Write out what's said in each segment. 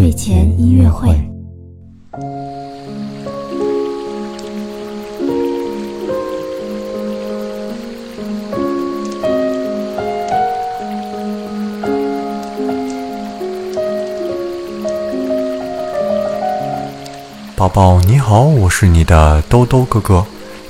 睡前音乐会。宝宝你好，我是你的兜兜哥哥。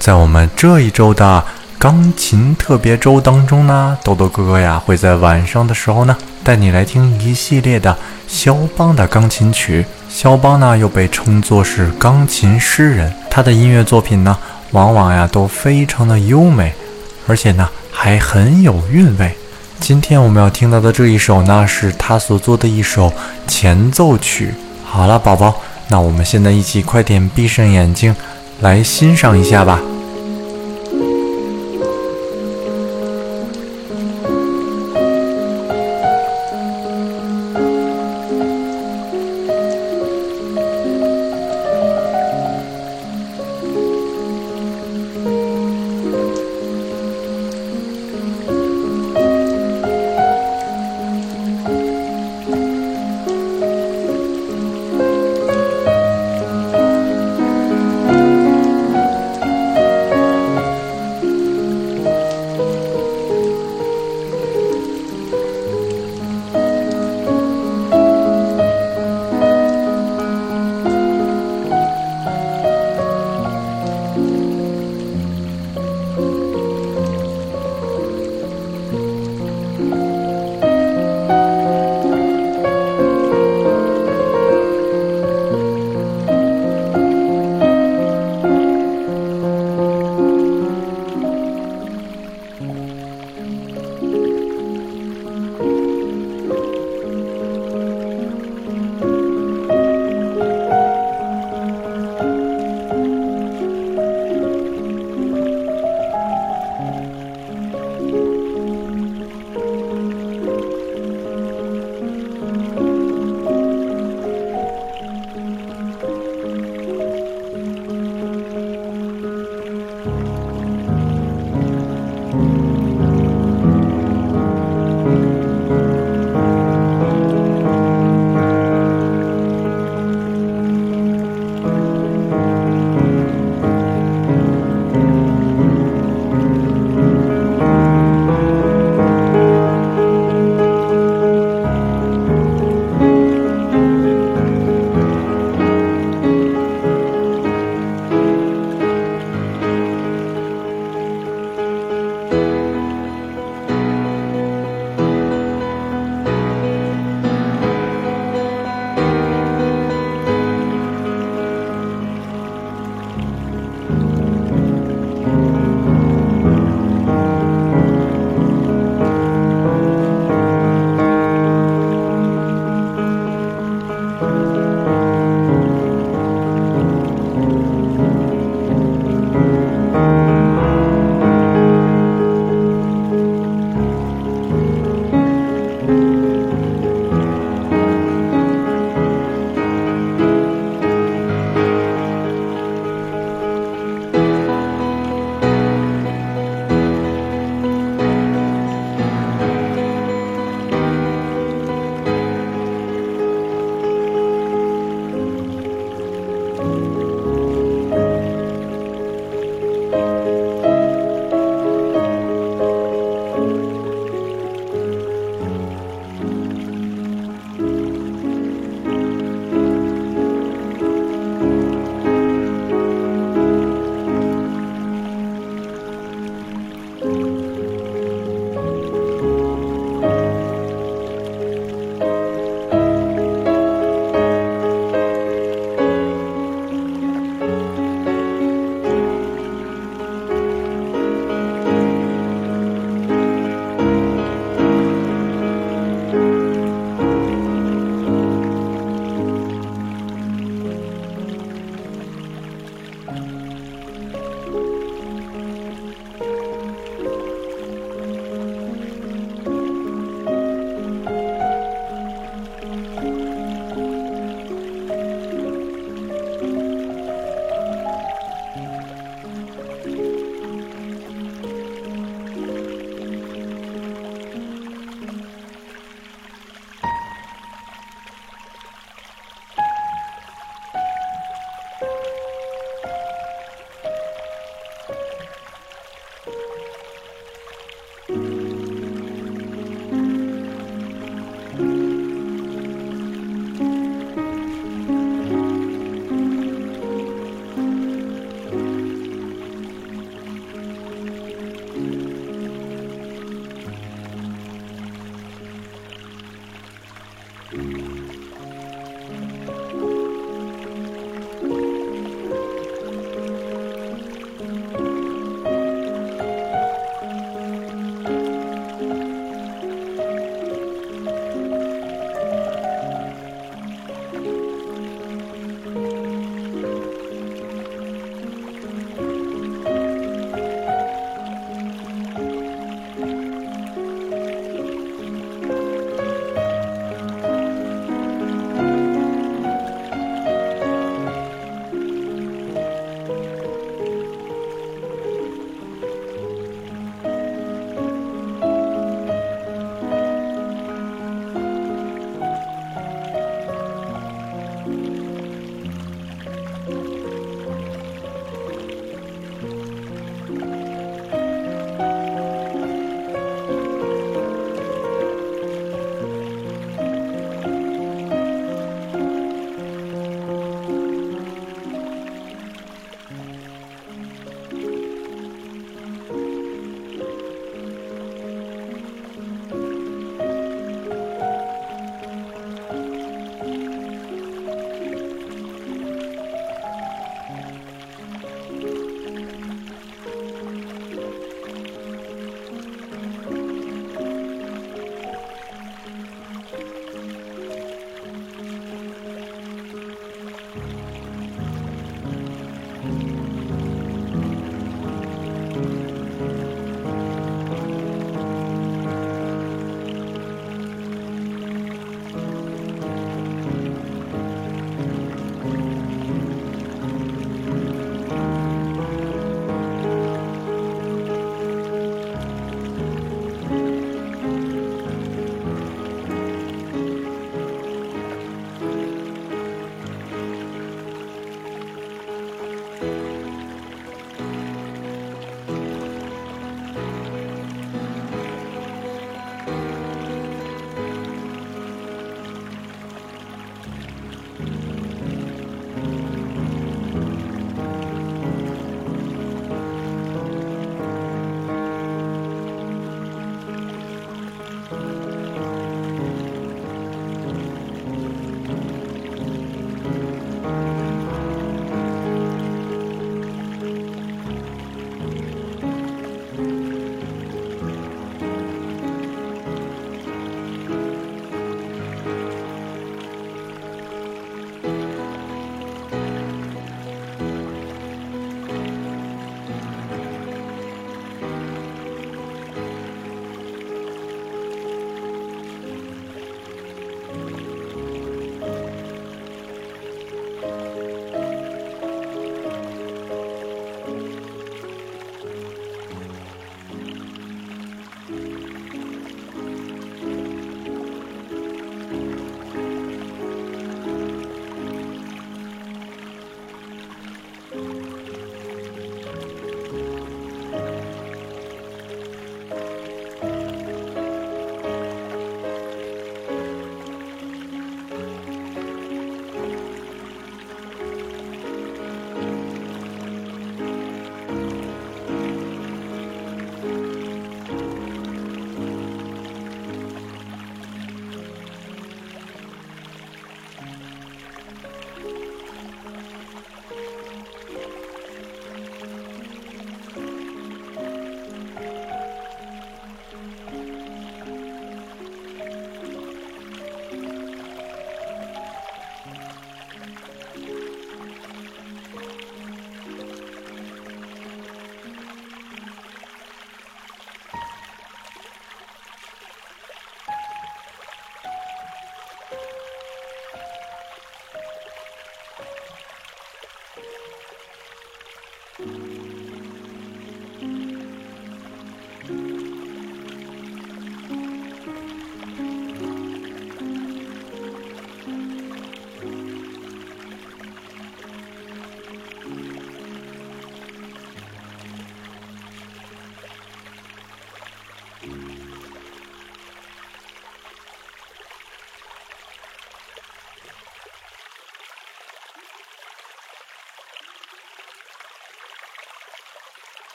在我们这一周的钢琴特别周当中呢，兜兜哥哥呀会在晚上的时候呢带你来听一系列的肖邦的钢琴曲。肖邦呢又被称作是钢琴诗人，他的音乐作品呢往往呀都非常的优美，而且呢还很有韵味。今天我们要听到的这一首呢是他所做的一首前奏曲。好了，宝宝。那我们现在一起快点闭上眼睛，来欣赏一下吧。